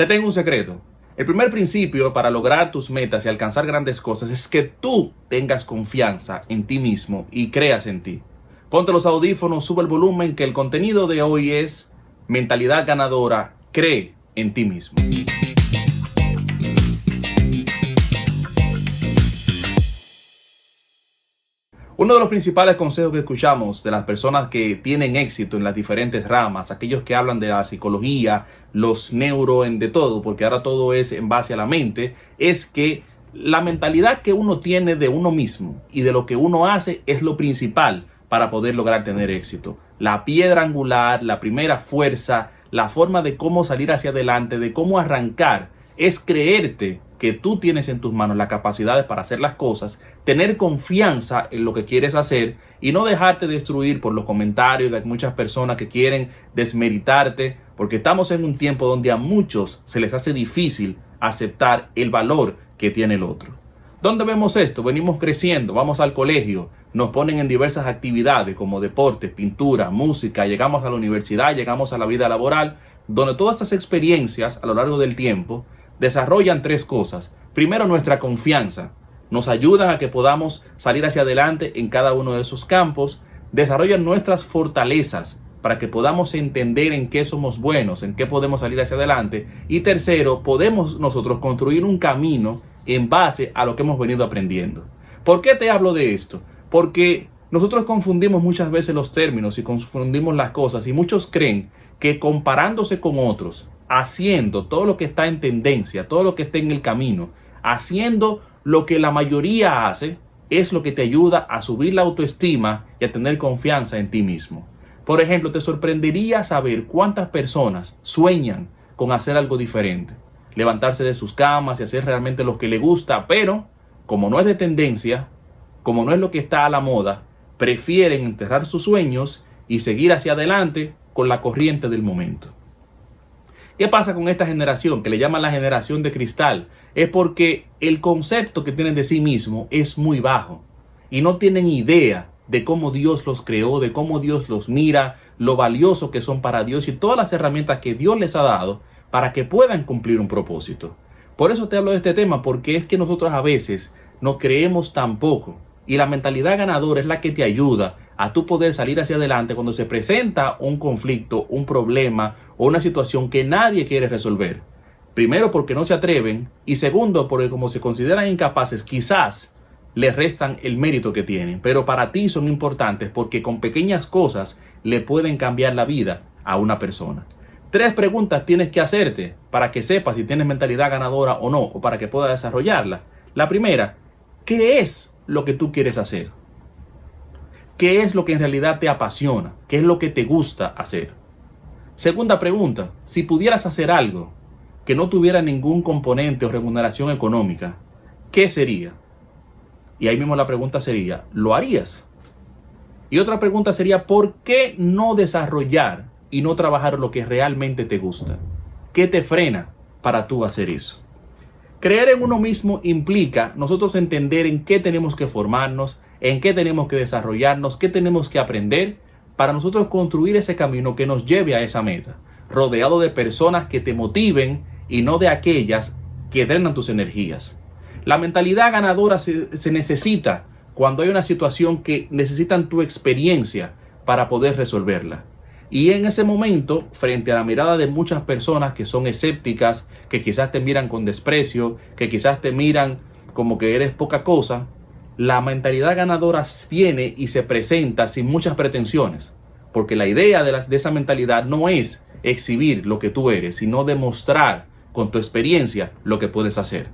Te tengo un secreto. El primer principio para lograr tus metas y alcanzar grandes cosas es que tú tengas confianza en ti mismo y creas en ti. Ponte los audífonos, sube el volumen, que el contenido de hoy es mentalidad ganadora, cree en ti mismo. Uno de los principales consejos que escuchamos de las personas que tienen éxito en las diferentes ramas, aquellos que hablan de la psicología, los neuro, en de todo, porque ahora todo es en base a la mente, es que la mentalidad que uno tiene de uno mismo y de lo que uno hace es lo principal para poder lograr tener éxito. La piedra angular, la primera fuerza, la forma de cómo salir hacia adelante, de cómo arrancar, es creerte que tú tienes en tus manos las capacidades para hacer las cosas, tener confianza en lo que quieres hacer y no dejarte destruir por los comentarios de muchas personas que quieren desmeritarte, porque estamos en un tiempo donde a muchos se les hace difícil aceptar el valor que tiene el otro. ¿Dónde vemos esto? Venimos creciendo, vamos al colegio, nos ponen en diversas actividades como deportes, pintura, música, llegamos a la universidad, llegamos a la vida laboral, donde todas estas experiencias a lo largo del tiempo desarrollan tres cosas. Primero, nuestra confianza. Nos ayudan a que podamos salir hacia adelante en cada uno de esos campos. Desarrollan nuestras fortalezas para que podamos entender en qué somos buenos, en qué podemos salir hacia adelante. Y tercero, podemos nosotros construir un camino en base a lo que hemos venido aprendiendo. ¿Por qué te hablo de esto? Porque nosotros confundimos muchas veces los términos y confundimos las cosas y muchos creen que comparándose con otros, haciendo todo lo que está en tendencia, todo lo que está en el camino, haciendo lo que la mayoría hace, es lo que te ayuda a subir la autoestima y a tener confianza en ti mismo. Por ejemplo, te sorprendería saber cuántas personas sueñan con hacer algo diferente, levantarse de sus camas y hacer realmente lo que le gusta, pero como no es de tendencia, como no es lo que está a la moda, prefieren enterrar sus sueños y seguir hacia adelante con la corriente del momento. ¿Qué pasa con esta generación que le llaman la generación de cristal? Es porque el concepto que tienen de sí mismo es muy bajo y no tienen idea de cómo Dios los creó, de cómo Dios los mira, lo valioso que son para Dios y todas las herramientas que Dios les ha dado para que puedan cumplir un propósito. Por eso te hablo de este tema, porque es que nosotros a veces nos creemos tan poco y la mentalidad ganadora es la que te ayuda a tu poder salir hacia adelante cuando se presenta un conflicto, un problema o una situación que nadie quiere resolver. Primero porque no se atreven y segundo porque como se consideran incapaces quizás les restan el mérito que tienen, pero para ti son importantes porque con pequeñas cosas le pueden cambiar la vida a una persona. Tres preguntas tienes que hacerte para que sepas si tienes mentalidad ganadora o no, o para que puedas desarrollarla. La primera, ¿qué es lo que tú quieres hacer? ¿Qué es lo que en realidad te apasiona? ¿Qué es lo que te gusta hacer? Segunda pregunta, si pudieras hacer algo que no tuviera ningún componente o remuneración económica, ¿qué sería? Y ahí mismo la pregunta sería, ¿lo harías? Y otra pregunta sería, ¿por qué no desarrollar y no trabajar lo que realmente te gusta? ¿Qué te frena para tú hacer eso? Creer en uno mismo implica nosotros entender en qué tenemos que formarnos, en qué tenemos que desarrollarnos, qué tenemos que aprender para nosotros construir ese camino que nos lleve a esa meta, rodeado de personas que te motiven y no de aquellas que drenan tus energías. La mentalidad ganadora se, necesita cuando hay una situación que necesitan tu experiencia para poder resolverla. Y en ese momento, frente a la mirada de muchas personas que son escépticas, que quizás te miran con desprecio, que quizás te miran como que eres poca cosa, la mentalidad ganadora viene y se presenta sin muchas pretensiones, porque la idea de, de esa mentalidad no es exhibir lo que tú eres, sino demostrar con tu experiencia lo que puedes hacer.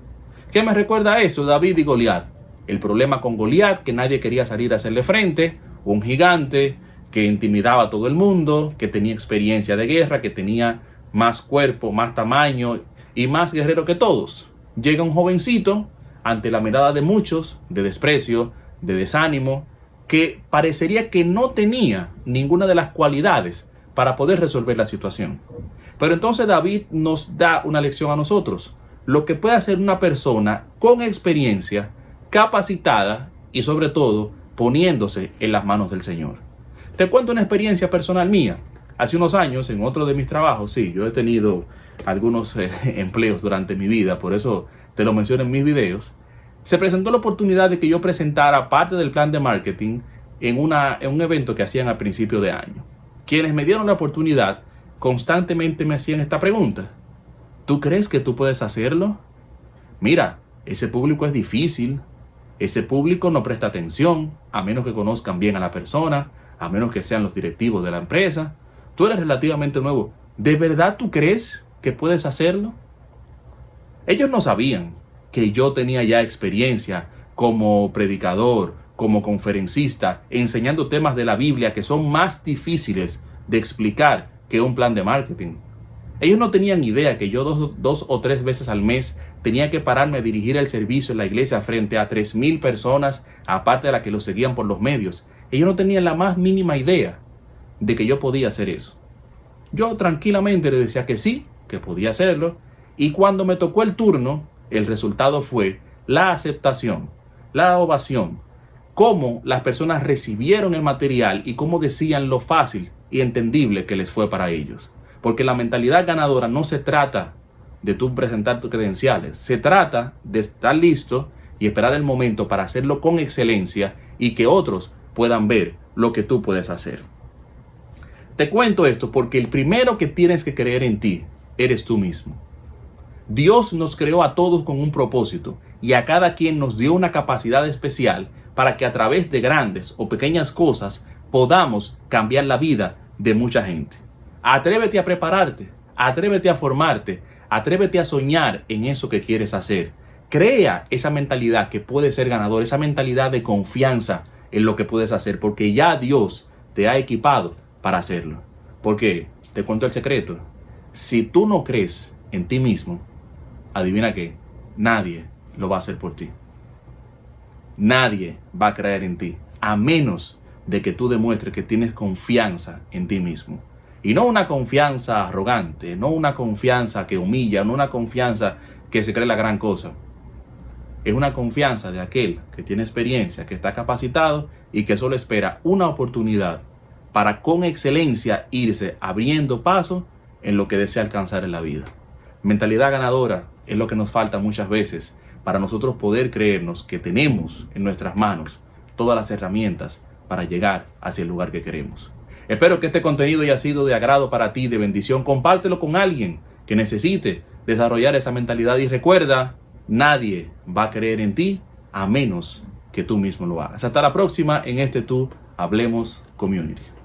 ¿Qué me recuerda eso? David y Goliat. El problema con Goliat, que nadie quería salir a hacerle frente, un gigante que intimidaba a todo el mundo, que tenía experiencia de guerra, que tenía más cuerpo, más tamaño y más guerrero que todos. Llega un jovencito ante la mirada de muchos, de desprecio, de desánimo, que parecería que no tenía ninguna de las cualidades para poder resolver la situación. Pero entonces David nos da una lección a nosotros. Lo que puede hacer una persona con experiencia, capacitada y sobre todo poniéndose en las manos del Señor. Te cuento una experiencia personal mía. Hace unos años, en otro de mis trabajos, sí, yo he tenido algunos eh, empleos durante mi vida, por eso te lo menciono en mis videos, se presentó la oportunidad de que yo presentara parte del plan de marketing en, una, en un evento que hacían a principio de año. Quienes me dieron la oportunidad constantemente me hacían esta pregunta. ¿Tú crees que tú puedes hacerlo? Mira, ese público es difícil, ese público no presta atención, a menos que conozcan bien a la persona, a menos que sean los directivos de la empresa. Tú eres relativamente nuevo. ¿De verdad tú crees que puedes hacerlo? Ellos no sabían que yo tenía ya experiencia como predicador, como conferencista, enseñando temas de la Biblia que son más difíciles de explicar que un plan de marketing. Ellos no tenían idea que yo dos, o tres veces al mes tenía que pararme a dirigir el servicio en la iglesia frente a tres mil personas, aparte de las que lo seguían por los medios. Ellos no tenían la más mínima idea de que yo podía hacer eso. Yo tranquilamente le decía que sí, que podía hacerlo, y cuando me tocó el turno, el resultado fue la aceptación, la ovación, cómo las personas recibieron el material y cómo decían lo fácil y entendible que les fue para ellos. Porque la mentalidad ganadora no se trata de tú presentar tus credenciales, se trata de estar listo y esperar el momento para hacerlo con excelencia y que otros puedan ver lo que tú puedes hacer. Te cuento esto porque el primero que tienes que creer en ti eres tú mismo. Dios nos creó a todos con un propósito y a cada quien nos dio una capacidad especial para que a través de grandes o pequeñas cosas podamos cambiar la vida de mucha gente. Atrévete a prepararte, atrévete a formarte, atrévete a soñar en eso que quieres hacer. Crea esa mentalidad que puede ser ganador, esa mentalidad de confianza en lo que puedes hacer, porque ya Dios te ha equipado para hacerlo. Porque, te cuento el secreto, si tú no crees en ti mismo, adivina qué, nadie lo va a hacer por ti. Nadie va a creer en ti, a menos de que tú demuestres que tienes confianza en ti mismo. Y no una confianza arrogante, no una confianza que humilla, no una confianza que se cree la gran cosa. Es una confianza de aquel que tiene experiencia, que está capacitado y que solo espera una oportunidad para con excelencia irse abriendo paso en lo que desea alcanzar en la vida. Mentalidad ganadora es lo que nos falta muchas veces para nosotros poder creernos que tenemos en nuestras manos todas las herramientas para llegar hacia el lugar que queremos. Espero que este contenido haya sido de agrado para ti, de bendición. Compártelo con alguien que necesite desarrollar esa mentalidad y recuerda, nadie va a creer en ti a menos que tú mismo lo hagas. Hasta la próxima en este tú Hablemos Community.